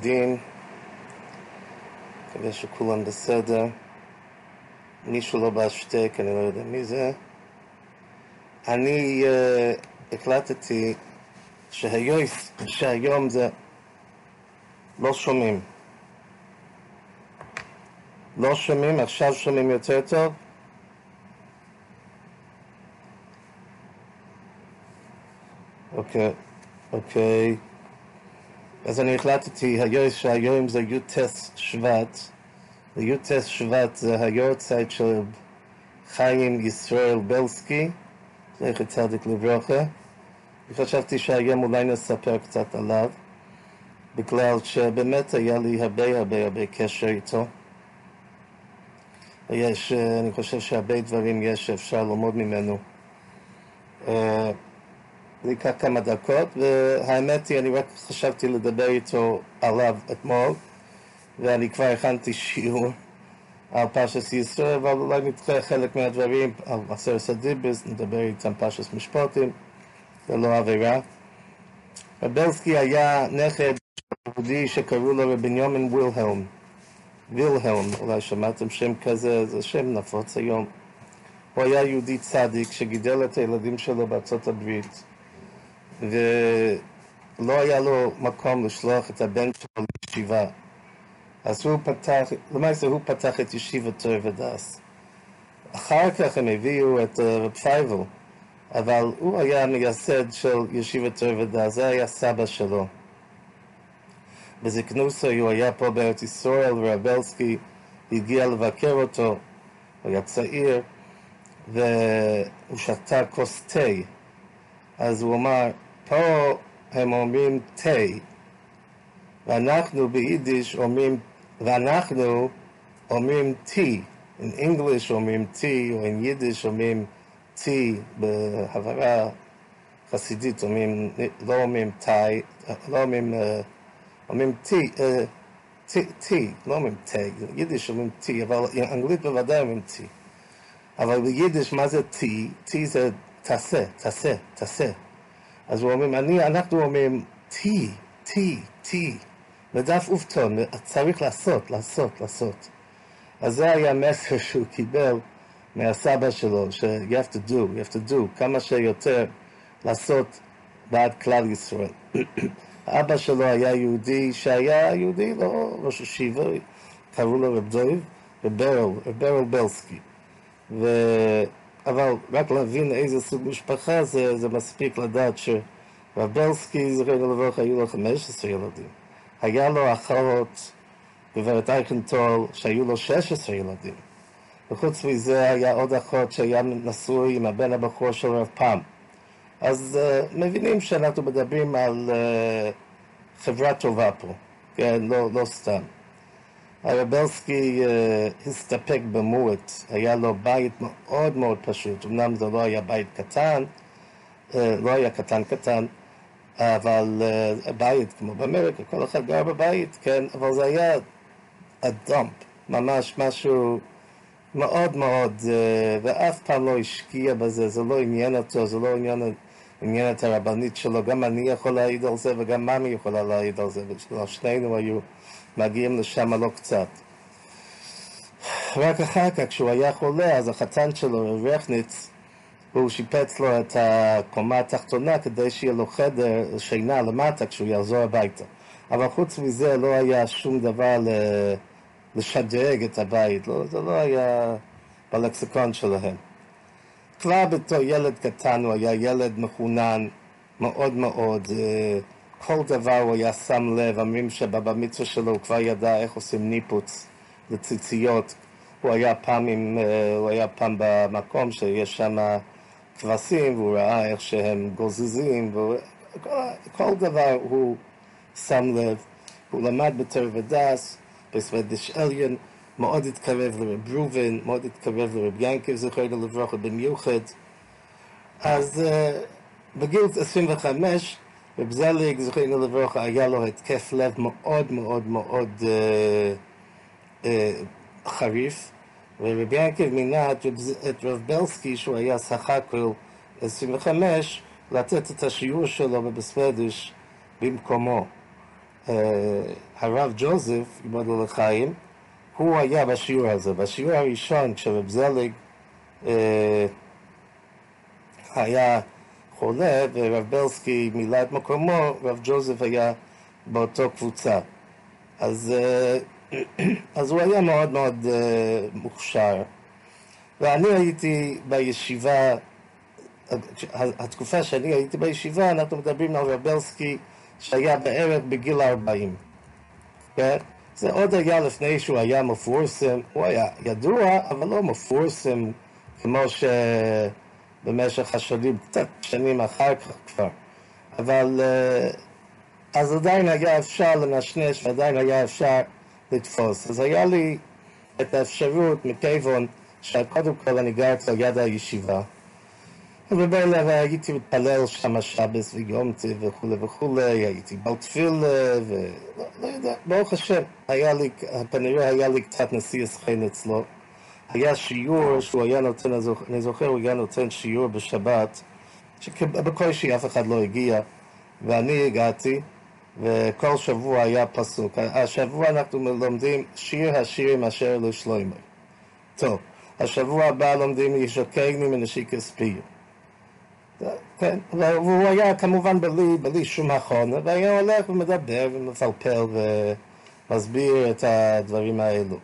דין, מקווה שכולם בסדר. מישהו לא בשתק, אני לא יודע מי זה. אני uh, החלטתי שהיום, שהיום זה לא שומעים. לא שומעים, עכשיו שומעים יותר טוב? אוקיי, אוקיי. אז אני החלטתי היום שהיום זה י"ט שבט, וי"ט שבט זה היורצייט של חיים ישראל בלסקי, זכר צדיק לברכה, וחשבתי שהיום אולי נספר קצת עליו, בגלל שבאמת היה לי הרבה הרבה הרבה קשר איתו. יש, אני חושב שהרבה דברים יש שאפשר ללמוד ממנו. זה ייקח כמה דקות, והאמת היא, אני רק חשבתי לדבר איתו עליו אתמול, ואני כבר הכנתי שיעור על פרשס ישראל, אבל אולי נדחה חלק מהדברים על עשרת הדיברס, נדבר איתם פרשס משפוטים, זה לא עבירה. רבלסקי היה נכד יהודי שקראו לו רבניומין וילהלם. וילהלם, אולי שמעתם שם כזה, זה שם נפוץ היום. הוא היה יהודי צדיק שגידל את הילדים שלו בארצות הברית. ולא היה לו מקום לשלוח את הבן שלו לישיבה. אז הוא פתח, למעשה הוא פתח את ישיבת תור ודס. אחר כך הם הביאו את רב פייבל, אבל הוא היה המייסד של ישיבת תור ודס, זה היה סבא שלו. בזקנוסו הוא היה פה בארץ ישראל, ורבלסקי הגיע לבקר אותו, הוא היה צעיר, והוא שתה כוס תה. אז הוא אמר, פה הם אומרים תה, ואנחנו ביידיש אומרים, ואנחנו אומרים טי. In English אומרים טי, או in יידיש אומרים טי, בהברה חסידית אומרים, לא אומרים תאי, לא אומרים, אומרים טי, טי, לא אומרים תה, יידיש אומרים טי, אבל אנגלית בוודאי אומרים טי. אבל ביידיש מה זה טי? טי זה תעשה, תעשה, תעשה. אז הוא אומרים, אני, אנחנו אומרים טי, טי, טי, בדף אופטון, צריך לעשות, לעשות, לעשות. אז זה היה המסר שהוא קיבל מהסבא שלו, ש- you have to do, you have to do, כמה שיותר לעשות בעד כלל ישראל. אבא שלו היה יהודי שהיה יהודי, לא ראש ישיבה, קראו לו רב דויב, רב ברל, רב ברל בלסקי. ו... אבל רק להבין איזה סוג משפחה זה, זה מספיק לדעת שרבלסקי, זכרנו לברכה, היו לו 15 ילדים. היה לו אחות, גברת אייקנטול, שהיו לו 16 ילדים. וחוץ מזה היה עוד אחות שהיה נשוי עם הבן הבכור של רב פם. אז uh, מבינים שאנחנו מדברים על uh, חברה טובה פה, כן, לא, לא סתם. הרבלסקי uh, הסתפק במועט, היה לו בית מאוד מאוד פשוט, אמנם זה לא היה בית קטן, uh, לא היה קטן קטן, אבל uh, בית כמו באמריקה, כל אחד גר בבית, כן, אבל זה היה הדאמפ, ממש משהו מאוד מאוד, uh, ואף פעם לא השקיע בזה, זה לא עניין אותו, זה לא עניין, עניין את הרבנית שלו, גם אני יכול להעיד על זה וגם ממי יכולה להעיד על זה, ושנינו היו מגיעים לשם לא קצת. רק אחר כך, כשהוא היה חולה, אז החתן שלו, רכניץ, הוא שיפץ לו את הקומה התחתונה כדי שיהיה לו חדר שינה למטה כשהוא יחזור הביתה. אבל חוץ מזה לא היה שום דבר לשדרג את הבית, לא, זה לא היה בלקסיקון שלהם. כבר בתור ילד קטן הוא היה ילד מחונן מאוד מאוד, כל דבר הוא היה שם לב, אומרים שבבא מצווה שלו הוא כבר ידע איך עושים ניפוץ לציציות. הוא היה פעם, עם, הוא היה פעם במקום שיש שם כבשים והוא ראה איך שהם גוזזים, וכל דבר הוא שם לב. הוא למד בתור ודס, בסוודיש עליון, מאוד התקרב לרב ראובן, מאוד התקרב לרב ינקב, זוכרנו לברכה במיוחד. אז uh, בגיל 25, רב זליג, זוכרנו לברכה, היה לו התקף לב מאוד מאוד מאוד uh, uh, חריף, ורב ינקב מינה את רב, בלסקי, שהוא היה הכל 25, לתת את השיעור שלו בבספדיש במקומו. הרב ג'וזף, ייבדל לחיים, הוא היה בשיעור הזה. בשיעור הראשון, כשרב זליג אה, היה חולה ורב בלסקי מילא את מקומו, רב ג'וזף היה באותו קבוצה. אז, אה, אז הוא היה מאוד מאוד אה, מוכשר. ואני הייתי בישיבה, התקופה שאני הייתי בישיבה, אנחנו מדברים על רב בלסקי שהיה בערך בגיל 40. כן? זה עוד היה לפני שהוא היה מפורסם, הוא היה ידוע, אבל לא מפורסם כמו שבמשך השנים, קצת שנים אחר כך כבר. אבל אה, אז עדיין היה אפשר לנשנש ועדיין היה אפשר לתפוס. אז היה לי את האפשרות מכיוון שקודם כל אני גרתי על יד הישיבה. ובבין הייתי מתפלל שם שבס ויומתי וכולי וכולי, הייתי בל תפילה ולא לא יודע, ברוך השם, היה לי, כנראה היה לי קצת נשיא הסכן אצלו. היה שיעור שהוא היה נותן, אני זוכר, הוא היה נותן שיעור בשבת, שבקושי אף אחד לא הגיע, ואני הגעתי, וכל שבוע היה פסוק. השבוע אנחנו לומדים שיר השירים אשר לשלוימר. טוב, השבוע הבא לומדים ישוקגני מנשי כספי. כן, והוא היה כמובן בלי, בלי שום הכון, והיה הולך ומדבר ומפלפל ומסביר את הדברים האלו.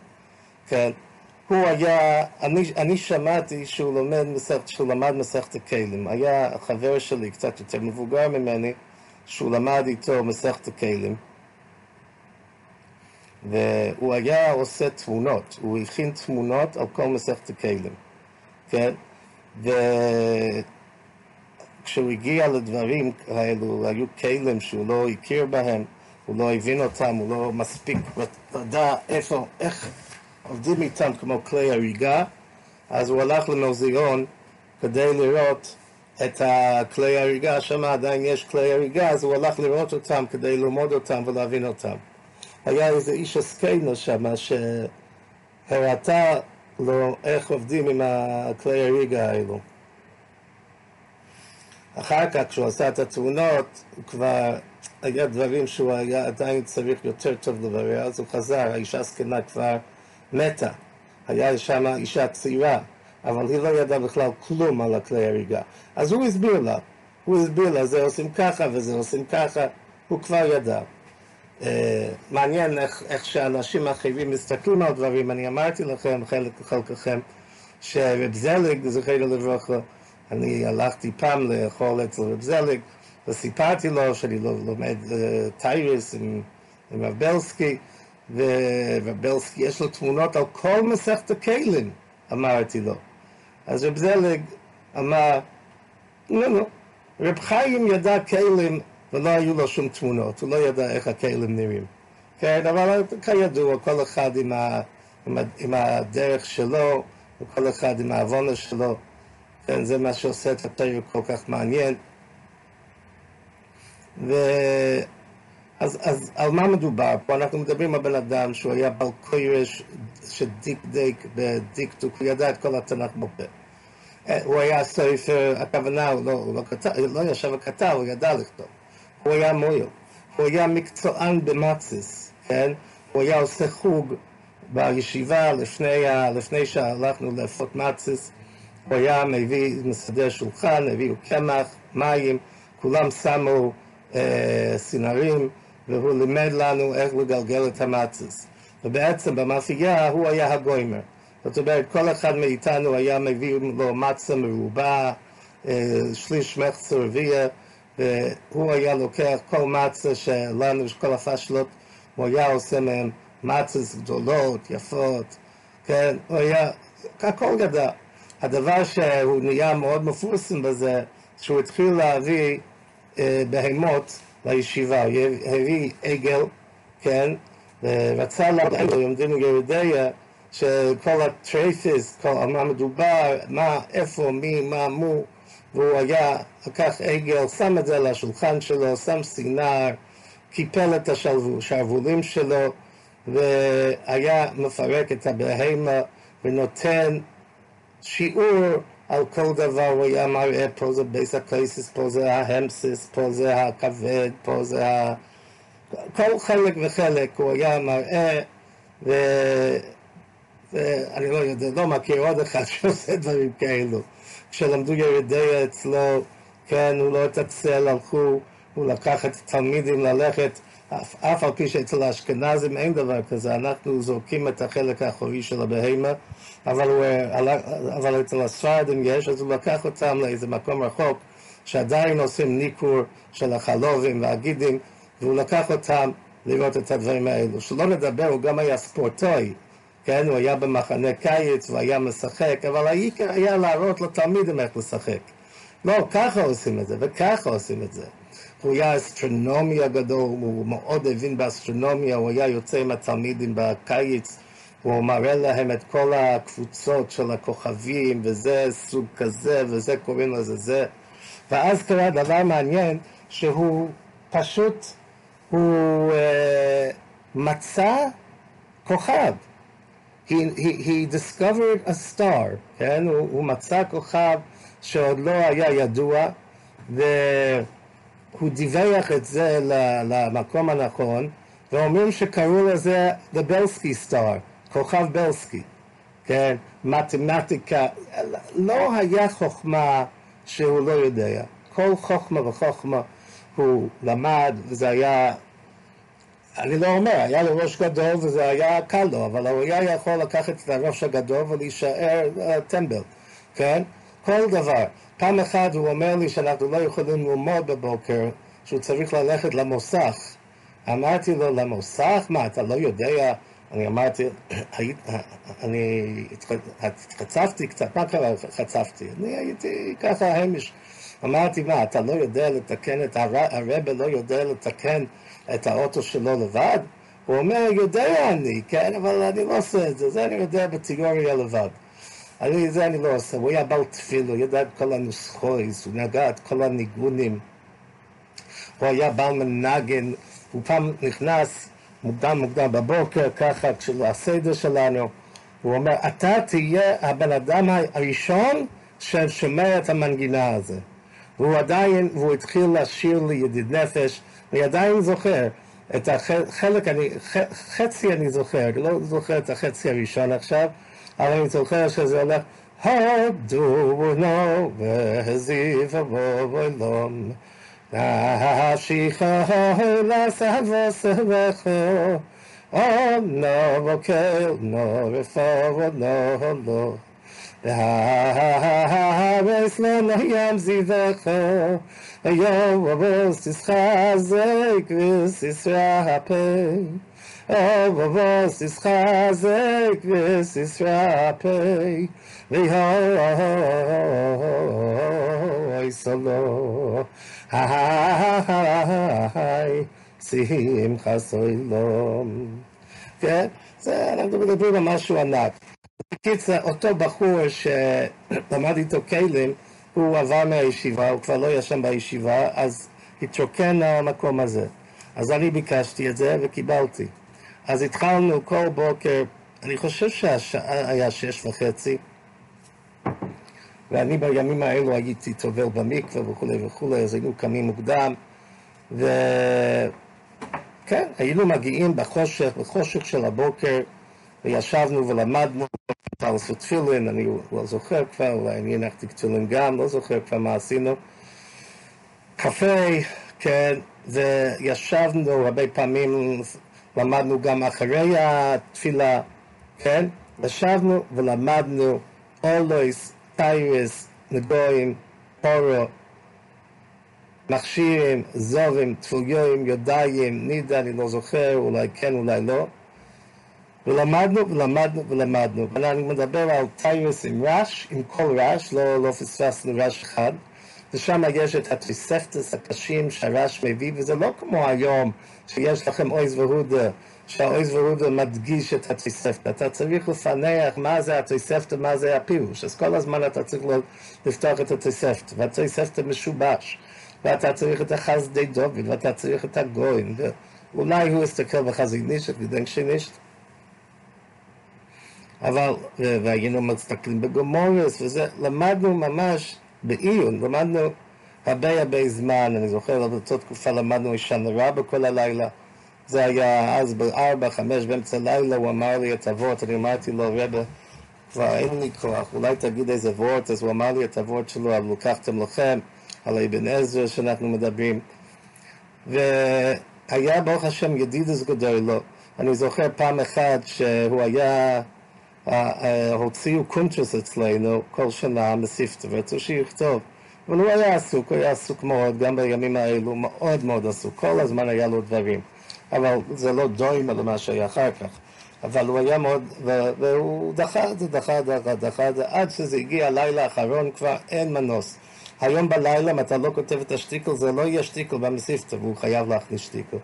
כן, הוא היה, אני, אני שמעתי שהוא לומד מסכת, שהוא למד מסכת הכלים. היה חבר שלי, קצת יותר מבוגר ממני, שהוא למד איתו מסכת הכלים. והוא היה עושה תמונות, הוא הכין תמונות על כל מסכת הכלים, כן? וכשהוא הגיע לדברים האלו, היו כלים שהוא לא הכיר בהם, הוא לא הבין אותם, הוא לא מספיק לדע איפה, איך עובדים איתם כמו כלי הריגה, אז הוא הלך למוזיאון כדי לראות את הכלי הריגה, שם עדיין יש כלי הריגה, אז הוא הלך לראות אותם כדי ללמוד אותם ולהבין אותם. היה איזה איש עסקנו שם שהראתה לו איך עובדים עם הכלי הריגה האלו. אחר כך, כשהוא עשה את התאונות, הוא כבר, היה דברים שהוא היה עדיין צריך יותר טוב לברר, אז הוא חזר, האישה הזקנה כבר מתה. היה שם אישה צעירה, אבל היא לא ידעה בכלל כלום על הכלי הריגה. אז הוא הסביר לה, הוא הסביר לה, זה עושים ככה וזה עושים ככה, הוא כבר ידע. Uh, מעניין איך, איך שאנשים אחרים מסתכלים על דברים, אני אמרתי לכם, חלק חלקכם, שרב זליג, זכרנו לברכה, אני הלכתי פעם לאכול אצל רב זליג, וסיפרתי לו שאני לומד uh, טייריס עם, עם רב בלסקי, ורב בלסקי יש לו תמונות על כל מסכת הכלים, אמרתי לו. אז רב זליג אמר, לא, לא, רב חיים ידע כלים ולא היו לו שום תמונות, הוא לא ידע איך הכלים נראים. כן, אבל כידוע, כל אחד עם, ה, עם, ה, עם הדרך שלו, וכל אחד עם העוונה שלו, כן, זה מה שעושה את הפרק כל כך מעניין. ו... אז, אז על מה מדובר? פה אנחנו מדברים על בן אדם שהוא היה בעל קוירש שדקדק בדקדוק, הוא ידע את כל התנ"ך בפה. הוא היה סופר, הכוונה, הוא לא, הוא לא, כתב, לא ישב וכתב, הוא ידע לכתוב. הוא היה מויל, הוא היה מקצוען במצס, כן? הוא היה עושה חוג בישיבה לפני, לפני שהלכנו לאפות מצס, הוא היה מביא, מסדר שולחן, הביאו קמח, מים, כולם שמו אה, סינרים, והוא לימד לנו איך לגלגל את המצס. ובעצם במאפייה הוא היה הגוימר. זאת אומרת, כל אחד מאיתנו היה מביא לו מצה מרובה, אה, שליש מחצה רביע, והוא היה לוקח כל מצה שלנו, כל הפשלות, הוא היה עושה מהם מצות גדולות, יפות, כן, הוא היה, הכל גדל. הדבר שהוא נהיה מאוד מפורסם בזה, שהוא התחיל להביא אה, בהמות לישיבה, הביא עגל, כן, ורצה להגיד, לומדים יורה דעה, שכל הטרייפיס, כל מה מדובר, מה, איפה, מי, מה, מו, והוא היה, לקח עגל, שם את זה על השולחן שלו, שם סינר, קיפל את השרוולים שלו, והיה מפרק את הבהמה ונותן שיעור על כל דבר, הוא היה מראה, פה זה בייס הקייסיס, פה זה ההמסיס, פה זה הכבד, פה זה כל חלק וחלק הוא היה מראה, ו... ואני לא יודע, לא מכיר עוד אחד שעושה דברים כאלו. כשלמדו ירידי אצלו, כן, הוא לא התעצל, הלכו, הוא לקח את התלמידים ללכת, אף, אף על פי שאצל האשכנזים אין דבר כזה, אנחנו זורקים את החלק האחורי של הבהמה, אבל, הוא, אבל אצל הספרדים יש, אז הוא לקח אותם לאיזה מקום רחוק, שעדיין עושים ניכור של החלובים והגידים, והוא לקח אותם לראות את הדברים האלו. שלא נדבר, הוא גם היה ספורטאי, כן, הוא היה במחנה קיץ, הוא היה משחק, אבל העיקר היה להראות לתלמידים איך לשחק. לא, ככה עושים את זה, וככה עושים את זה. הוא היה אסטרונומיה גדול, הוא מאוד הבין באסטרונומיה, הוא היה יוצא עם התלמידים בקיץ, הוא מראה להם את כל הקבוצות של הכוכבים, וזה סוג כזה, וזה קוראים לזה זה. ואז קרה דבר מעניין, שהוא פשוט, הוא uh, מצא כוכב. He, he, he discovered a star, כן? הוא, הוא מצא כוכב שעוד לא היה ידוע, והוא דיווח את זה למקום הנכון, ואומרים שקראו לזה The Belsky Star, כוכב בלסקי, כן? מתמטיקה, לא היה חוכמה שהוא לא יודע. כל חוכמה וחוכמה הוא למד, וזה היה, אני לא אומר, היה לו ראש גדול וזה היה קל לו, אבל הוא היה יכול לקחת את הראש הגדול ולהישאר uh, טמבל, כן? כל דבר. פעם אחת הוא אומר לי שאנחנו לא יכולים ללמוד בבוקר, שהוא צריך ללכת למוסך. אמרתי לו, למוסך? מה, אתה לא יודע? אני אמרתי, אני התחצפתי קצת, מה קרה חצפתי? אני הייתי ככה המש. אמרתי, מה, אתה לא יודע לתקן את הרבה לא יודע לתקן את האוטו שלו לבד? הוא אומר, יודע אני, כן, אבל אני לא עושה את זה, זה אני יודע בתיאוריה לבד. אני, זה אני לא עושה, הוא היה בעל תפיל, הוא ידע את כל הנוסחויות, הוא נגע את כל הניגונים. הוא היה בעל מנגן, הוא פעם נכנס מוקדם מוקדם בבוקר, ככה הסדר שלנו, הוא אומר, אתה תהיה הבן אדם הראשון ששומע את המנגינה הזה. והוא עדיין, והוא התחיל לשיר לי ידיד נפש, אני עדיין זוכר את החלק, אני, חצי אני זוכר, לא זוכר את החצי הראשון עכשיו, allein zu khash ze ala ha du no ze fa bo bo lom na ha shi kha la sa va sa va kho o no bo ke no ve אוב אבוס תסחזק וסיסרא פה. ויהוי סולו. היי שמחה. כן? זה, אנחנו מדברים על משהו ענק. בקיצר, אותו בחור שלמד איתו כלים, הוא עבר מהישיבה, הוא כבר לא ישן בישיבה, אז התרוקן המקום הזה. אז אני ביקשתי את זה וקיבלתי. אז התחלנו כל בוקר, אני חושב שהשעה היה שש וחצי, ואני בימים האלו הייתי טובל במקווה וכולי וכולי, אז היינו קמים מוקדם, וכן, היינו מגיעים בחושך, בחושך של הבוקר, וישבנו ולמדנו על תפילין, אני לא זוכר כבר, אולי אני הנחתי תפילין גם, לא זוכר כבר מה עשינו. קפה, כן, וישבנו הרבה פעמים, למדנו גם אחרי התפילה, כן? ישבנו ולמדנו אולויס, טיירס, נגויים, פורו, מכשירים, זורים, תפוליואים, יודעים, נידה, אני לא זוכר, אולי כן, אולי לא. ולמדנו ולמדנו ולמדנו. ואני מדבר על טיירוס עם רש, עם כל רש, לא, לא פספסנו רש אחד. ושם יש את התוספתס הקשים שהרש מביא, וזה לא כמו היום שיש לכם אויז והודה, שהאויז והודה מדגיש את התוספתא. אתה צריך לפענח מה זה התוספתא, מה זה הפירוש. אז כל הזמן אתה צריך לפתוח את התוספתא, והתוספתא משובש. ואתה צריך את החסדי דוד, ואתה צריך את הגויים, ואולי הוא יסתכל בחזי נישת, ודנק נישת. אבל, והיינו מסתכלים בגומורס, וזה, למדנו ממש בעיון, למדנו הרבה הרבה זמן, אני זוכר, עד אותה תקופה למדנו אישן רבה כל הלילה, זה היה אז בארבע, חמש, באמצע לילה, הוא אמר לי את הוורט, אני אמרתי לו, רבה, כבר אין לי כוח, אולי תגיד איזה וורט, אז הוא אמר לי את הוורט שלו, אבל לקחתם לכם, על אבן עזר שאנחנו מדברים. והיה ברוך השם ידידס גדול לו. אני זוכר פעם אחת שהוא היה, הוציאו קונטרס אצלנו כל שנה מסיפטו, ורצו שיכתוב. אבל הוא היה עסוק, הוא היה עסוק מאוד, גם בימים האלו, מאוד מאוד עסוק, כל הזמן היה לו דברים. אבל זה לא דוימה למה שהיה אחר כך. אבל הוא היה מאוד, והוא דחה את זה, דחה, דחה, דחה את זה, עד שזה הגיע הלילה האחרון כבר אין מנוס. היום בלילה, אם אתה לא כותב את השטיקל, זה לא יהיה שטיקל במסיפתא, והוא חייב להכניס שטיקל.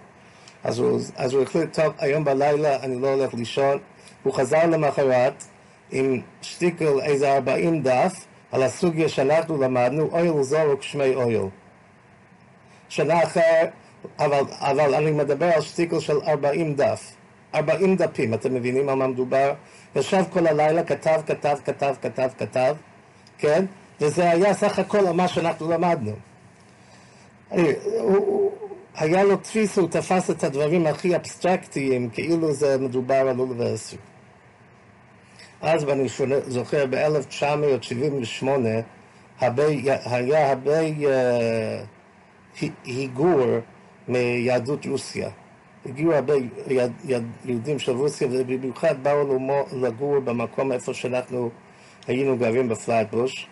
אז הוא, אז הוא החליט, טוב, היום בלילה אני לא הולך לישון. הוא חזר למחרת עם שטיקל איזה 40 דף על הסוגיה שאנחנו למדנו, אויל זורק שמי אויל. שנה אחרת, אבל, אבל אני מדבר על שטיקל של 40 דף. 40 דפים, אתם מבינים על מה מדובר? ישב כל הלילה, כתב, כתב, כתב, כתב, כתב, כן? וזה היה סך הכל מה שאנחנו למדנו. היה לו תפיס, הוא תפס את הדברים הכי אבסטרקטיים, כאילו זה מדובר על אוניברסיטה. אז ואני זוכר ב-1978 היה הרבה uh, היגור מיהדות רוסיה. הגיעו הרבה יהודים של רוסיה ובמיוחד באו לגור במקום איפה שאנחנו היינו גרים בפלאטבוש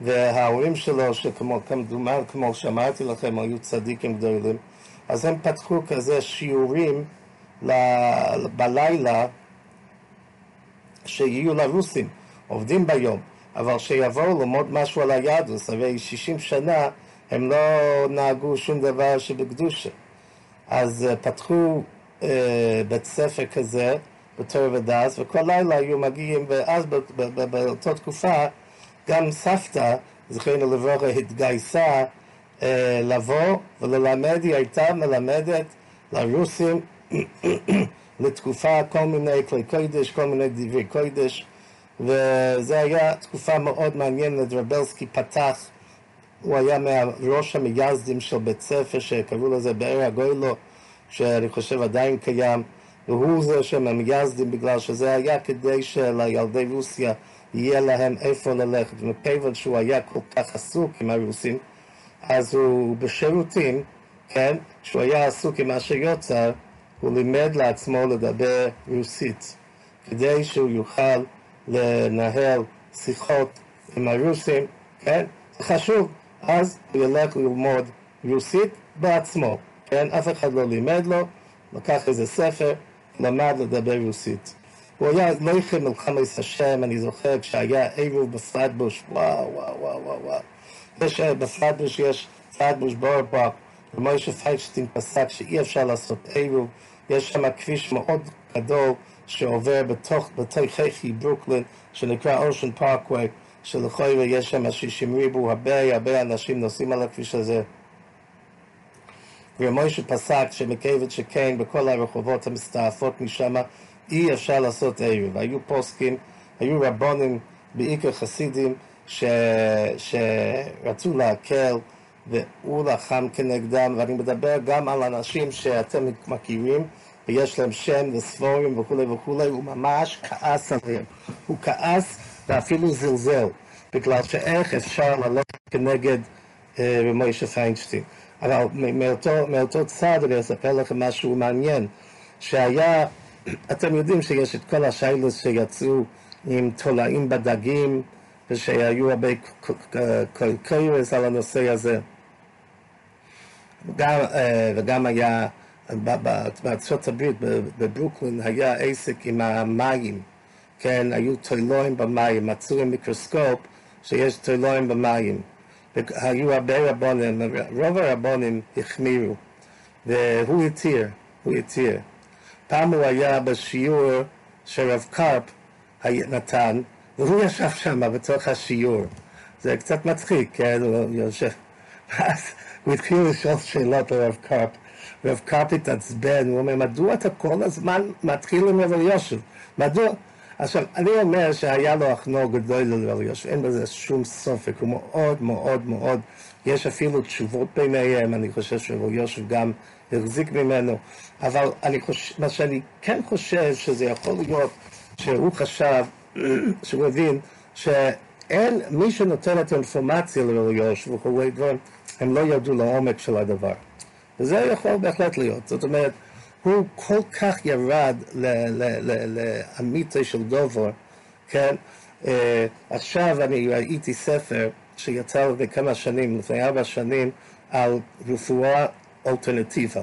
וההורים שלו, שכמו כמדומן, כמו שאמרתי לכם, היו צדיקים גדולים, אז הם פתחו כזה שיעורים ל... בלילה שיהיו לרוסים, עובדים ביום, אבל שיבואו ללמוד משהו על היהדוס, הרי 60 שנה הם לא נהגו שום דבר שבקדושה. אז uh, פתחו uh, בית ספר כזה בתור ודס, וכל לילה היו מגיעים, ואז באותה תקופה גם סבתא, זכרנו לברכה, התגייסה uh, לבוא וללמד, היא הייתה מלמדת לרוסים לתקופה כל מיני כלי קודש, כל מיני דברי קודש, וזו הייתה תקופה מאוד מעניינת, רבלסקי פתח הוא היה מהראש המייסדים של בית ספר שקראו לזה באר הגוילו, שאני חושב עדיין קיים, והוא זה שהם המייסדים בגלל שזה היה כדי שלילדי רוסיה יהיה להם איפה ללכת. ומפייבוד שהוא היה כל כך עסוק עם הרוסים, אז הוא בשירותים, כן, שהוא היה עסוק עם אשר יוצר, הוא לימד לעצמו לדבר רוסית, כדי שהוא יוכל לנהל שיחות עם הרוסים, כן? זה חשוב. אז הוא ילך ללמוד רוסית בעצמו, כן? אף אחד לא לימד לו, לקח איזה ספר, למד לדבר רוסית. הוא היה לוחם מלחמת השם, אני זוכר, כשהיה עירוב בפלטבוש, וואו, וואו, וואו, וואו, וואו. יש אה, בפלטבוש, יש פלטבוש בורו פארק, ומוישה פיינשטיין פסק שאי אפשר לעשות עירוב, יש שם כביש מאוד גדול שעובר בתוך, בתוכי ברוקלין, שנקרא אושן פארקווי, שלכאורה יש שם שישים ריבו, הרבה הרבה אנשים נוסעים על הכביש הזה. ומוישה פסק שמכיוון שכן בכל הרחובות המסתעפות משם אי אפשר לעשות ערב. היו פוסקים, היו רבונים, בעיקר חסידים, ש... שרצו להקל והוא לחם כנגדם, ואני מדבר גם על אנשים שאתם מכירים ויש להם שם וספורים וכולי וכולי, הוא ממש כעס עליהם. הוא כעס ואפילו זלזל, בגלל שאיך אפשר ללכת כנגד אה, מוישה פיינשטיין. אבל מאותו, מאותו צד אני אספר לכם משהו מעניין, שהיה, אתם יודעים שיש את כל השיילוס שיצאו עם תולעים בדגים, ושהיו הרבה קרירס על הנושא הזה. גם, אה, וגם היה, בארצות הברית, בברוקלין, היה עסק עם המים. כן, היו טוילואים במים, מצאו עם מיקרוסקופ שיש טוילואים במים. היו הרבה רבונים, רוב הרבונים החמירו, והוא התיר, הוא התיר. פעם הוא היה בשיעור שרב קרפ נתן, והוא ישב שם בתוך השיעור. זה קצת מצחיק, כן, הוא יושב. הוא התחיל לשאול שאלות לרב קרפ. רב קרפ התעצבן, הוא אומר, מדוע אתה כל הזמן מתחיל עם רב יושב? מדוע? עכשיו, אני אומר שהיה לו החנור גדול לרב יהושע, אין בזה שום סופק, הוא מאוד מאוד מאוד, יש אפילו תשובות ביניהם, אני חושב שרב יהושע גם החזיק ממנו, אבל אני חושב, מה שאני כן חושב שזה יכול להיות שהוא חשב, שהוא הבין שאין, מי שנותן את האינפורמציה לרב יהושע וכולי דברים, הם לא ירדו לעומק של הדבר. וזה יכול בהחלט להיות, זאת אומרת, הוא כל כך ירד לאמיתי של דובר, כן? Uh, עכשיו אני ראיתי ספר שיצא לפני כמה שנים, לפני ארבע שנים, על רפואה אלטרנטיבה.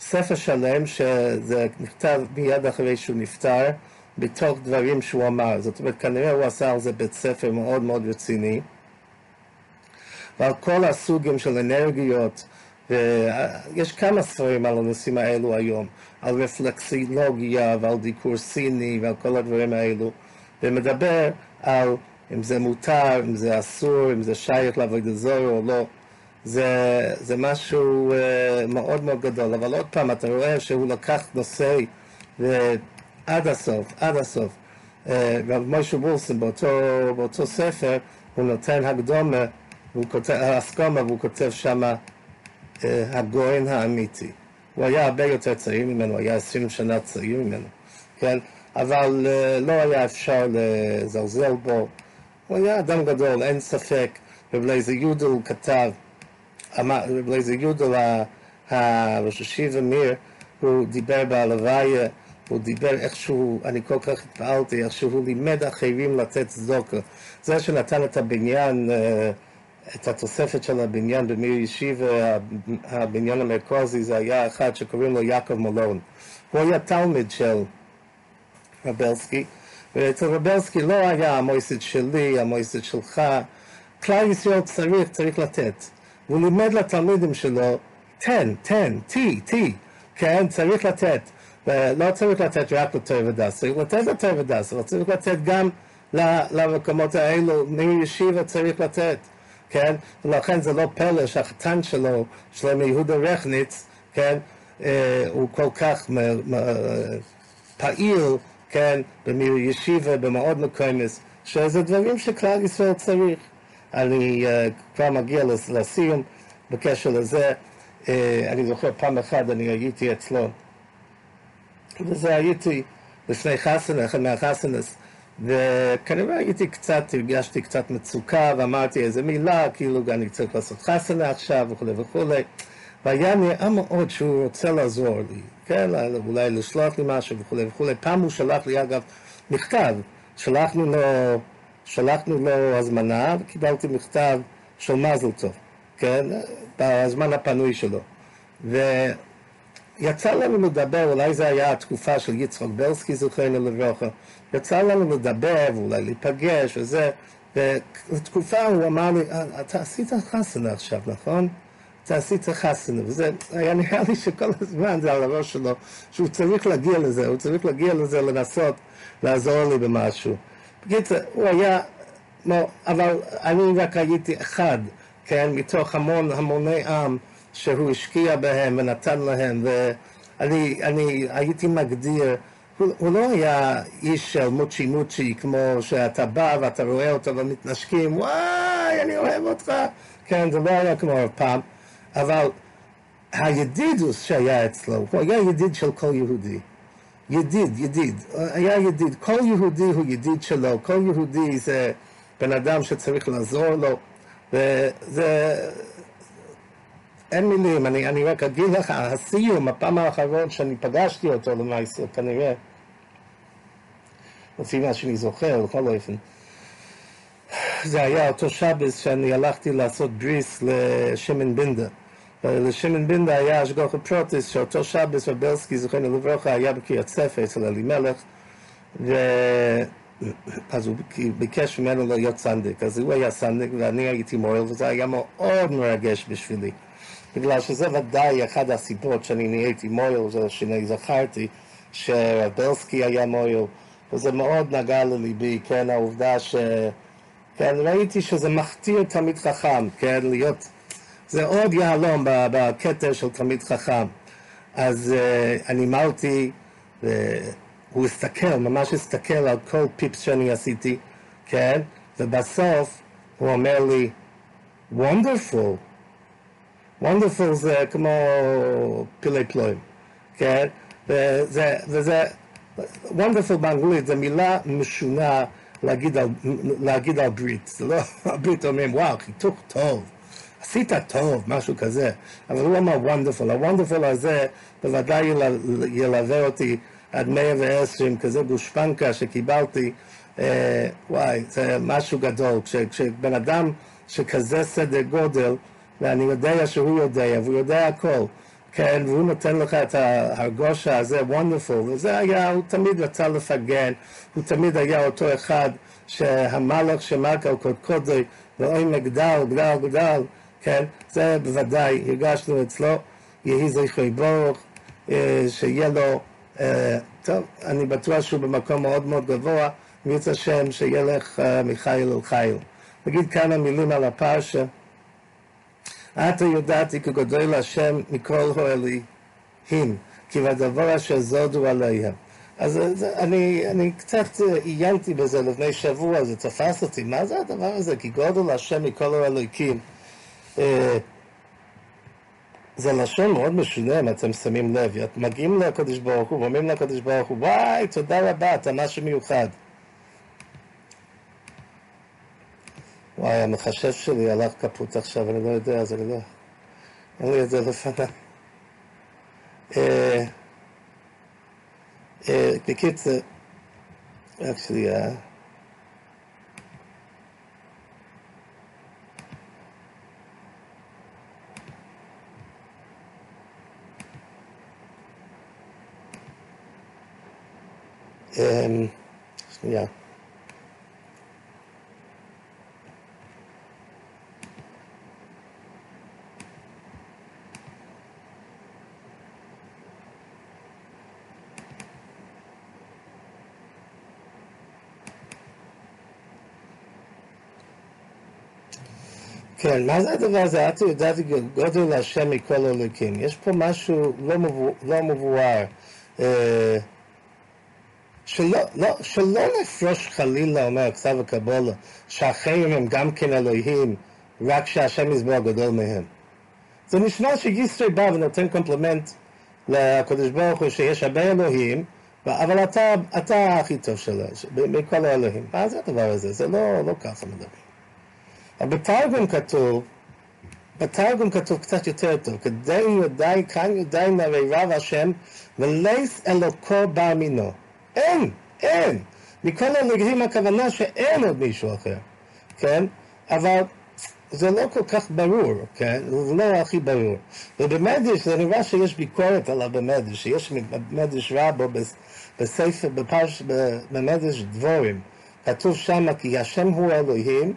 ספר שלם שזה נכתב מיד אחרי שהוא נפטר, בתוך דברים שהוא אמר. זאת אומרת, כנראה הוא עשה על זה בית ספר מאוד מאוד רציני. ועל כל הסוגים של אנרגיות, ויש כמה ספרים על הנושאים האלו היום, על רפלקסילוגיה ועל דיקור סיני ועל כל הדברים האלו, ומדבר על אם זה מותר, אם זה אסור, אם זה שייך לעבוד זוהר או לא. זה, זה משהו uh, מאוד מאוד גדול, אבל עוד פעם, אתה רואה שהוא לקח נושא ועד הסוף, עד הסוף. Uh, רב משה וולסון באותו, באותו ספר, הוא נותן הקדומה, והוא כותב, הסכומה, והוא כותב אה, הגויין האמיתי. הוא היה הרבה יותר צעיר ממנו, היה עשרים שנה צעיר ממנו, כן? אבל uh, לא היה אפשר לזלזל בו. הוא היה אדם גדול, אין ספק. רב אליעזר יודל כתב, רב אליעזר יודל, ראש השיבה מיר, הוא דיבר בהלוויה, הוא דיבר איכשהו, אני כל כך התפעלתי, איך שהוא לימד אחרים לתת צדוקה. זה שנתן את הבניין uh, את התוספת של הבניין במיר ישיבה, הבניין המרכזי, זה היה אחד שקוראים לו יעקב מלון. הוא היה תלמיד של רבלסקי, ואצל רבלסקי לא היה המויסד שלי, המויסד שלך. כלל ישראל צריך, צריך לתת. והוא לימד לתלמידים שלו, תן, תן, טי, טי, כן, צריך לתת. ולא צריך לתת רק לתור ודס, צריך לתת לתור ודס, אבל צריך לתת גם למקומות האלו, מיר ישיבה צריך לתת. כן? ולכן זה לא פלא שהחתן שלו, שלמה יהודה רכניץ, כן? אה, הוא כל כך פעיל, כן? במיר ישיבה, במאוד מקומס, שזה דברים שכלל ישראל צריך. אני uh, כבר מגיע לסיום בקשר לזה. Uh, אני זוכר פעם אחת אני הייתי אצלו, וזה הייתי לפני חסנה, אחד מהחסנס, וכנראה הייתי קצת, הרגשתי קצת מצוקה ואמרתי איזה מילה, כאילו אני צריך לעשות חסנה עכשיו וכולי וכולי והיה נראה מאוד שהוא רוצה לעזור לי, כן, אולי לשלוח לי משהו וכולי וכולי. פעם הוא שלח לי אגב מכתב, שלחנו לו, שלחנו לו הזמנה וקיבלתי מכתב של מזל טוב, כן, בזמן הפנוי שלו. יצא לנו לדבר, אולי זה היה התקופה של יצחק בלסקי, זוכרנו לברכה, יצא לנו לדבר ואולי להיפגש וזה, ולתקופה הוא אמר לי, אה, אתה עשית חסנה עכשיו, נכון? אתה עשית חסנה, וזה היה נראה לי שכל הזמן זה על הראש שלו, שהוא צריך להגיע לזה, הוא צריך להגיע לזה לנסות לעזור לי במשהו. בקיצור, הוא היה, אבל אני רק הייתי אחד, כן, מתוך המון המוני עם. שהוא השקיע בהם ונתן להם, ואני אני הייתי מגדיר, הוא, הוא לא היה איש של מוצ'י מוצ'י, כמו שאתה בא ואתה רואה אותו ומתנשקים, וואי, אני אוהב אותך, כן, זה לא היה כמו פעם, אבל הידידוס שהיה אצלו, הוא היה ידיד של כל יהודי. ידיד, ידיד, היה ידיד, כל יהודי הוא ידיד שלו, כל יהודי זה בן אדם שצריך לעזור לו, וזה אין מילים, אני, אני רק אגיד לך, הסיום, הפעם האחרון שאני פגשתי אותו למעשה, כנראה, לפי מה שאני זוכר, בכל אופן, זה היה אותו שבס שאני הלכתי לעשות בריס לשמן בינדה. לשמן בינדה היה השגוחה פרוטיס, שאותו שבס רב בלסקי, זכרונו לברכה, היה בקריית ספר אצל אלימלך, ו... אז הוא ביקש ממנו להיות סנדק, אז הוא היה סנדק ואני הייתי מויל, וזה היה מאוד מרגש בשבילי. בגלל שזה ודאי אחת הסיבות שאני נהייתי מויל, זה שאני זכרתי שבלסקי היה מויל, וזה מאוד נגע לליבי, כן, העובדה ש... כן, ראיתי שזה מכתיר תלמיד חכם, כן, להיות... זה עוד יהלום בכתר של תלמיד חכם. אז uh, אני אמרתי, והוא הוא הסתכל, ממש הסתכל על כל פיפס שאני עשיתי, כן? ובסוף הוא אומר לי, וונדרפול. וונדרפול זה כמו פלאי פלאים, כן? וזה, וזה, wonderful באנגלית זה מילה משונה להגיד על, להגיד על ברית. זה לא, הברית אומרים, וואו, חיתוך טוב. עשית טוב, משהו כזה, אבל הוא אמר wonderful, ה wonderful הזה בוודאי ילווה אותי עד 120, כזה גושפנקה שקיבלתי, אה, וואי, זה משהו גדול, כש, כשבן אדם שכזה סדר גודל, ואני יודע שהוא יודע, והוא יודע הכל, כן, והוא נותן לך את ההרגושה הזה, וונדרפול, וזה היה, הוא תמיד רצה לפגן, הוא תמיד היה אותו אחד שהמלך שמלכה קודקודי, ואוי מגדל, גדל, גדל, כן, זה בוודאי הרגשנו אצלו, יהי זכרי ברוך, אה, שיהיה לו, אה, טוב, אני בטוח שהוא במקום מאוד מאוד גבוה, וירצה השם שילך אה, מחיל אל חיל. נגיד כמה מילים על הפרשה. עתה יודעתי כגדול השם מכל האלוהים, כי בדבר אשר זודו עליהם. אז אני, אני קצת עיינתי בזה לפני שבוע, זה תפס אותי, מה זה הדבר הזה? כי גודל השם מכל האלוהים. אה, זה לשון מאוד משונה אם אתם שמים לב. מגיעים לקדוש ברוך הוא ואומרים לקדוש ברוך הוא, וואי, תודה רבה, אתה משהו מיוחד. וואי, המחשב שלי הלך כפות עכשיו, אני לא יודע, אז אני לא... אין לי את זה לפניי. אה, אה, בקיצור, רק שנייה. שנייה. כן, מה זה הדבר הזה? את יודעת גודל השם מכל אלוקים. יש פה משהו לא, מבוא, לא מבואר. אה, שלא, לא, שלא נפרוש חלילה, אומר כתב הקבולה, שהחיים הם גם כן אלוהים, רק שהשם יסבור גדול מהם. זה נשמע שישרי בא ונותן קומפלימנט לקדוש ברוך הוא שיש הרבה אלוהים, אבל אתה, אתה הכי טוב שלו, מכל האלוהים. מה זה הדבר הזה? זה לא, לא ככה מדברים. בתרגום כתוב, בתרגום כתוב קצת יותר טוב, כדי יודעי, כאן יודעי נרי רב השם, ולייס אלוקו בר מינו. אין, אין. מכל הנגדים הכוונה שאין עוד מישהו אחר, כן? אבל זה לא כל כך ברור, כן? זה לא הכי ברור. ובמדרש זה נראה שיש ביקורת עליו במדרש, שיש במדרש רבו בספר, בפרש, במדרש דבורים. כתוב שם כי השם הוא אלוהים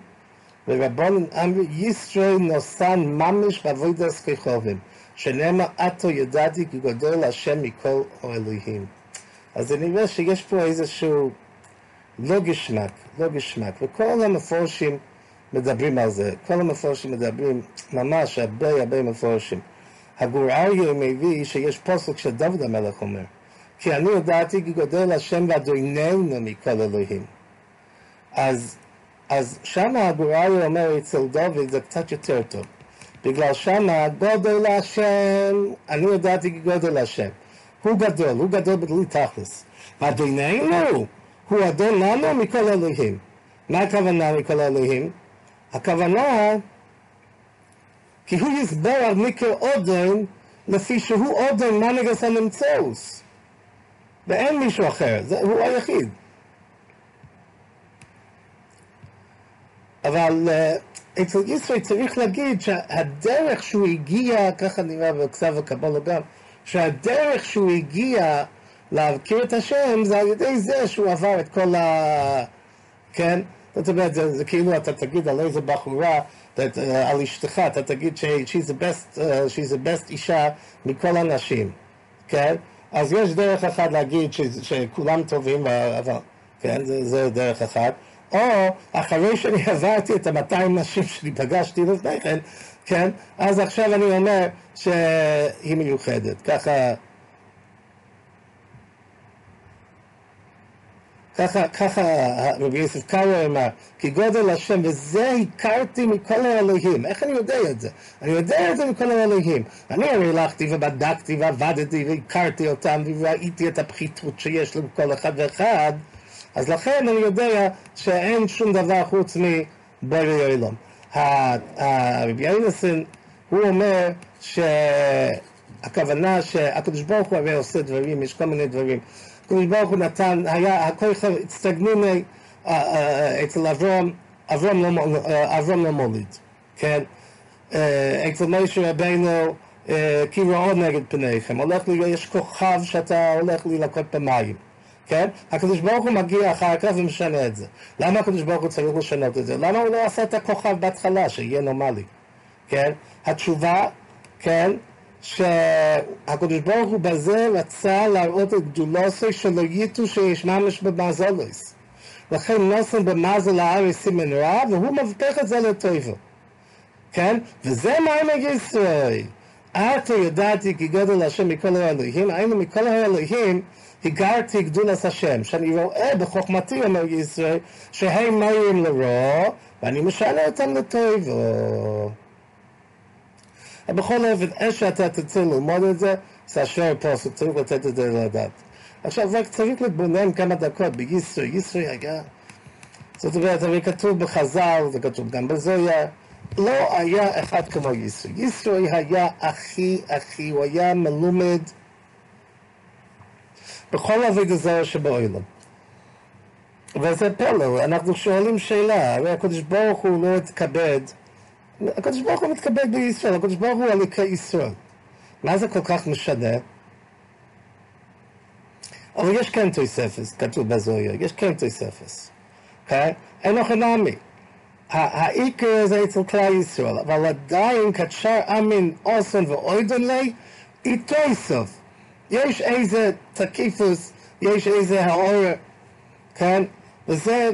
ורבון אמרי ישראל נוסן ממש בעבודת ככובים שנאמר עתו ידעתי כי גדול השם מכל האלוהים. אז זה נראה שיש פה איזשהו לא גשמק, לא גשמק, וכל המפורשים מדברים על זה, כל המפורשים מדברים, ממש הרבה הרבה מפורשים. הגור אריה מביא שיש פוסק שדוד המלך אומר, כי אני ידעתי כי גדול השם ואדוננו מכל אלוהים. אז, אז שם הגור אריה אומר אצל דוד זה קצת יותר טוב, בגלל שמה גודל השם, אני ידעתי גודל השם. הוא גדול, הוא גדול בלי תכלס. אדוננו הוא אדון לנו מכל אלוהים. מה הכוונה מכל אלוהים? הכוונה כי הוא יסבר מיקר אודן לפי שהוא אודן מנגס הנמצאוס. ואין מישהו אחר, זה, הוא היחיד. אבל uh, אצל ישראל צריך להגיד שהדרך שהוא הגיע, ככה נראה בכתב הקבלה גם, שהדרך שהוא הגיע להכיר את השם זה על ידי זה שהוא עבר את כל ה... כן? זאת אומרת, זה, זה כאילו אתה תגיד על איזה בחורה, that, uh, על אשתך, אתה תגיד ש- she's the uh, the best אישה מכל הנשים, כן? אז יש דרך אחת להגיד ש, שכולם טובים, אבל, כן? זה, זה דרך אחת. או אחרי שאני עברתי את ה-200 נשים שאני פגשתי לפני כן, כן? אז עכשיו אני אומר שהיא מיוחדת. ככה... ככה, ככה רבי יוסף קארו אמר, כי גודל השם, וזה הכרתי מכל האלוהים. איך אני יודע את זה? אני יודע את זה מכל האלוהים. אני הרי הלכתי ובדקתי ועבדתי והכרתי אותם וראיתי את הפחיתות שיש לכל אחד ואחד, אז לכן אני יודע שאין שום דבר חוץ מבורא עולם. הרבי אינסון, הוא אומר שהכוונה שהקדוש ברוך הוא הרי עושה דברים, יש כל מיני דברים. הקדוש ברוך הוא נתן, היה הכויכל הצטגניני אצל אברום, אברום לא מוליד, כן? אצל משה רבינו כי רעו נגד פניכם, הולך לי, יש כוכב שאתה הולך להילקות במים, כן? הקדוש ברוך הוא מגיע אחר כך ומשנה את זה. למה הקדוש ברוך הוא צריך לשנות את זה? למה הוא לא עשה את הכוכב בהתחלה, שיהיה נורמלי, כן? התשובה, כן? שהקדוש ברוך הוא בזה רצה להראות את גדולוסי שלא ייתו שיש ממש במזולוס. לכן נוסן במזל הארץ סימן רע, והוא מבטח את זה לטויבו. כן? וזה מים ישראל. עתה ידעתי כי גודל השם מכל האלוהים, היינו מכל האלוהים הגרתי גדולת השם, שאני רואה בחוכמתי, אומר ישראל, שהם מים לרוע, ואני משנה אותם לטויבו. בכל אופן, איך שאתה תצא ללמוד את זה, זה אשר פה, צריך לתת את זה לדעת. עכשיו, רק צריך להתבונן כמה דקות בישראל, ישראל היה, זאת אומרת, הרי כתוב בחז"ל, זה כתוב גם בזויה, לא היה אחד כמו ישראל. ישראל היה הכי הכי, הוא היה מלומד בכל עבודה זרה שבעולם. וזה פלא, אנחנו שואלים שאלה, הרי הקדוש ברוך הוא לא התכבד הקדוש ברוך הוא מתכבד בישראל, הקדוש ברוך הוא הליקי ישראל. מה זה כל כך משנה? אבל יש כן תוספס, כתוב בזויה, יש כן תוספס. אוקיי? אין לך נעמי. העיקר זה אצל כלל ישראל, אבל עדיין קדשר אמין אוסן ואוידן לי, איתו סוף. יש איזה תקיפוס, יש איזה האור, כן? וזה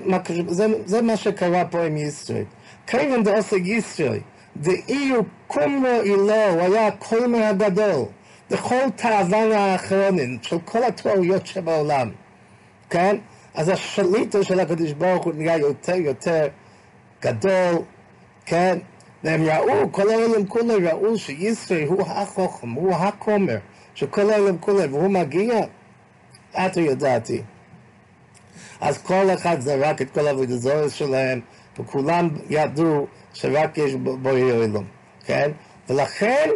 זה, זה מה שקרה פה עם ישראל. כיוון דעושה ישראל, דאילו קומרו אילו, הוא היה הקולמר הגדול, בכל תאוון האחרונים, של כל התואריות שבעולם, כן? אז השליטה של הקדוש ברוך הוא נהיה יותר יותר גדול, כן? והם ראו, כל העולם כולו ראו שישראל הוא החוכם, הוא הכומר של כל העולם כולו, והוא מגיע, את ידעתי. אז כל אחד זרק את כל עבודת זורס שלהם, וכולם ידעו שרק יש בורא עולם, כן? ולכן,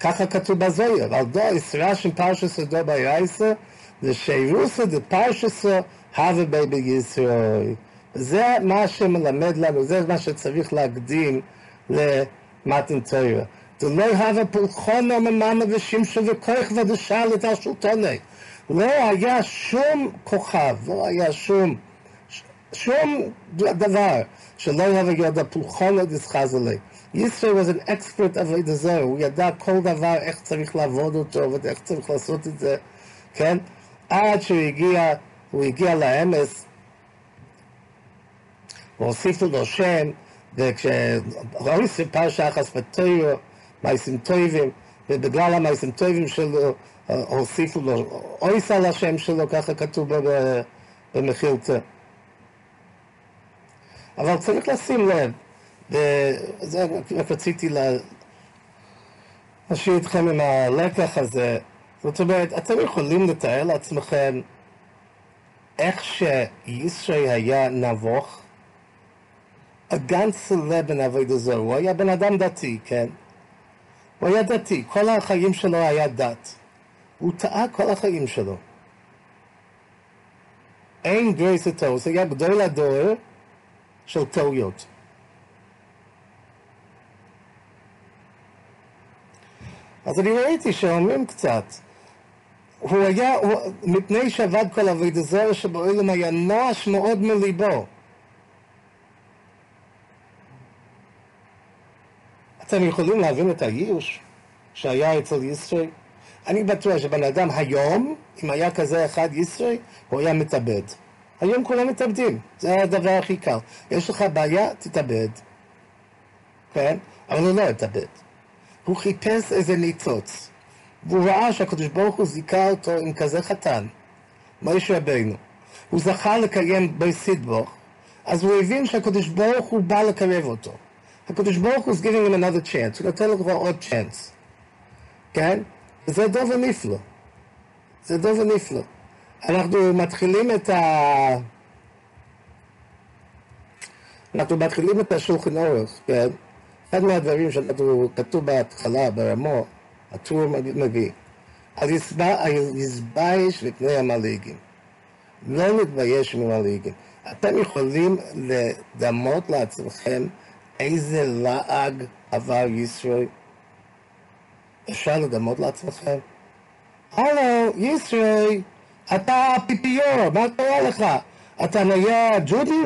ככה כתוב בזויר, על דו ישרשם פרשס דו ברייסה, ושאירוסה דפרשסו הווה בי בישראל. זה מה שמלמד לנו, זה מה שצריך להקדים למתן תוירה. דלא הווה פולחונו ממנה ושימשו וכוח ודשאלת על שלטוני. לא היה שום כוכב, לא היה שום שום דבר שלא היה ידע פולחון דסחזלי. ישראל was an expert of the זר, הוא ידע כל דבר, איך צריך לעבוד אותו ואיך צריך לעשות את זה, כן? עד שהוא הגיע, הוא הגיע לאמס, והוסיפו לו שם, וכשראוי סיפר שחס בתוירו, מייסים טויבים, ובגלל המייסים טויבים שלו, הוסיפו לו אויס על השם שלו, ככה כתוב במחילתא. אבל צריך לשים לב, וזה רק רציתי להשאיר אתכם עם הלקח הזה. זאת אומרת, אתם יכולים לתאר לעצמכם איך שישראל היה נבוך? הגנץ לבן אבוי זו, הוא היה בן אדם דתי, כן? הוא היה דתי, כל החיים שלו היה דת. הוא טעה כל החיים שלו. אין גרייס איתו, זה היה גדול הדור, של טעויות. אז אני ראיתי שאומרים קצת, הוא היה, הוא, מפני שעבד כל אבידה זרה שבעולם היה נואש מאוד מליבו. אתם יכולים להבין את הייאוש שהיה אצל ישראל? אני בטוח שבן אדם היום, אם היה כזה אחד ישראל, הוא היה מתאבד. היום כולם מתאבדים, זה הדבר הכי קל. יש לך בעיה, תתאבד. כן? אבל הוא לא התאבד. הוא חיפש איזה ניצוץ. והוא ראה שהקדוש ברוך הוא זיכה אותו עם כזה חתן, מויש רבינו. הוא זכה לקיים בסידבוך, אז הוא הבין שהקדוש ברוך הוא בא לקרב אותו. הקדוש ברוך הוא is giving him another chance, הוא נותן לו כבר עוד צ'אנס. כן? זה דבר נפלא. זה דבר נפלא. אנחנו מתחילים את ה... אנחנו מתחילים את השולחן אורך, כן? אחד מהדברים שאנחנו, כתוב בהתחלה, ברמו, הטור מביא, על יזבייש לפני המלאגים. לא נתבייש ממלאגים. אתם יכולים לדמות לעצמכם איזה לעג עבר ישראל? אפשר לדמות לעצמכם? הלו, ישראל, אתה פיפיור, מה קורה לך? אתה נהיה יהודי?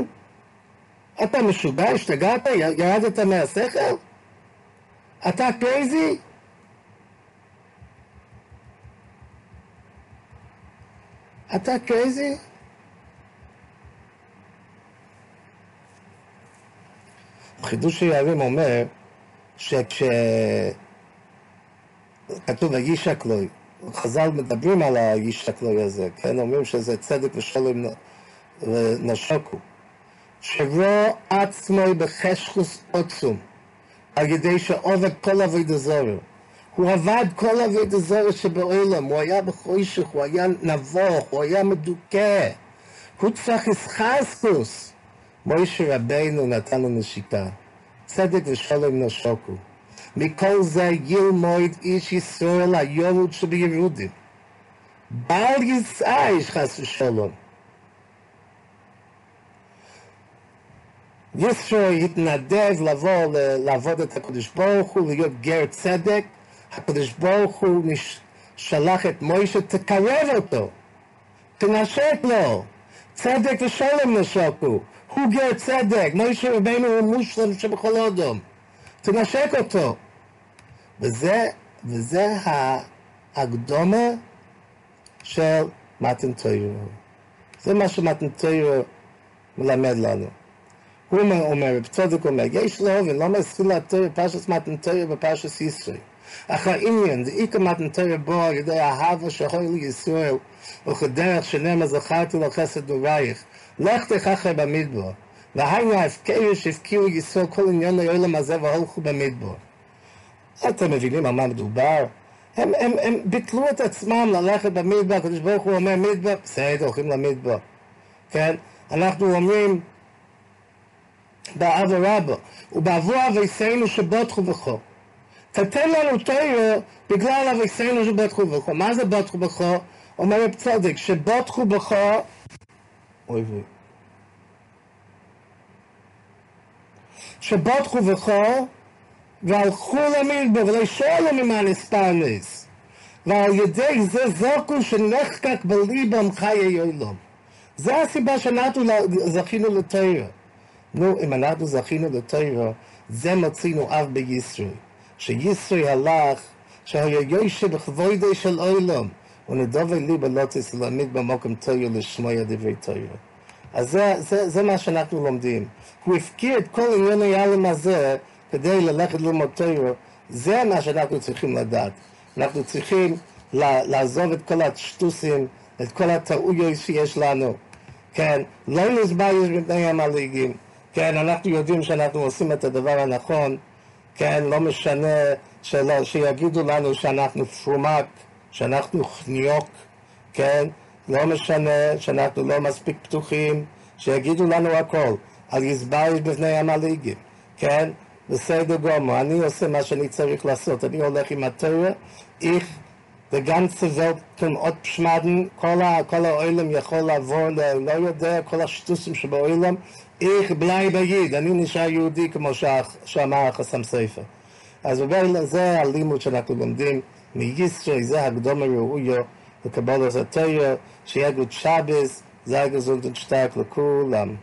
אתה משוגע, השתגעת? ירדת מהשכל? אתה crazy? אתה crazy? חידושי הרי"ם אומר שכשכתוב האיש הכלוי, חז"ל מדברים על האיש הכלוי הזה, כן? אומרים שזה צדק ושלום נשוקו. שרו עצמו בחשכוס עוצום, על ידי שעובד כל עבודה זורו. הוא עבד כל עבודה זורו שבעולם, הוא היה בחוישך, הוא היה נבוך, הוא היה מדוכא. הוא צריך ישחסקוס. מוישה רבינו נתן לנו שיטה. צדק ושלום נשוקו. מכל זה ילמוד איש ישראל היורד שבירודים. בל יסעיש חס ושלום. ישראל התנדב לבוא לעבוד את הקדוש ברוך הוא, להיות גר צדק. הקדוש ברוך הוא שלח את מוישה, תקרב אותו, תנשק לו. צדק ושלום נשקו. הוא גר צדק, מוישה רבינו הוא מושלם שבכל אודום. תנשק אותו. וזה, וזה ההקדומה של מתן תוירו. זה מה שמתן תוירו מלמד לנו. הוא אומר, צודק אומר, יש לו ולא מסחילה תוירו פרשס מתן תוירו ופרשס ישראל. אך העניין, דאיקה מתן תוירו בו על ידי אהבה שחוי לישראל וכדרך שנאמר זכרתי לו חסד נורייך לך תכחה במדבר והיינו ההפקר שהפקיעו ישראל כל עניין העולם הזה והולכו במדבר אתם מבינים על מה מדובר? הם, הם, הם ביטלו את עצמם ללכת במדבר, הקדוש ברוך הוא אומר מדבר, בסדר, הולכים למדבר, כן? אנחנו אומרים באב רבא, ובעבור אביסינו שבוטחו בכו. תתן לנו תוירו בגלל אביסינו שבוטחו בכו. מה זה בוטחו בכו? אומר רב צודק, שבוטחו בכו, אוי ואי. שבוטחו בכו, והלכו למדבר ולשאולו ממען אספרנס. ועל ידי זה זוכו שנחקק בליבם חיי עולם. זה הסיבה שאנחנו זכינו לתוירה. נו, אם אנחנו זכינו לתוירה, זה מצינו אב בישראל. שישראל הלך, שהיה יושב בכבודי של עולם. ונדובי ליבה לא תסלמית במוקם תוירה לשמוע דברי תוירה. אז זה, זה, זה מה שאנחנו לומדים. הוא הפקיר את כל עניין העלם הזה כדי ללכת ללמוד תוירה, זה מה שאנחנו צריכים לדעת. אנחנו צריכים לעזוב את כל השטוסים, את כל הטעויות שיש לנו. כן, לא נסבייש מפני המלעיגים. כן, אנחנו יודעים שאנחנו עושים את הדבר הנכון. כן, לא משנה שלא, שיגידו לנו שאנחנו פרומק, שאנחנו חניוק, כן? לא משנה שאנחנו לא מספיק פתוחים, שיגידו לנו הכל, על יזבייש בפני המלעיגים, כן? בסדר גמור, אני עושה מה שאני צריך לעשות, אני הולך עם התורה, איך וגם סבל עוד פשמדן, כל, כל העולם יכול לעבור, לא יודע, כל השטוסים שבעולם, איך בלי ביד, אני נשאר יהודי כמו שאמר החסם ספר. אז זה הלימוד שאנחנו לומדים מישראל, זה הקדום הראויו לקבל את התורה, שיהיה גוד שבס, זה הגזונדן שטרק לכולם.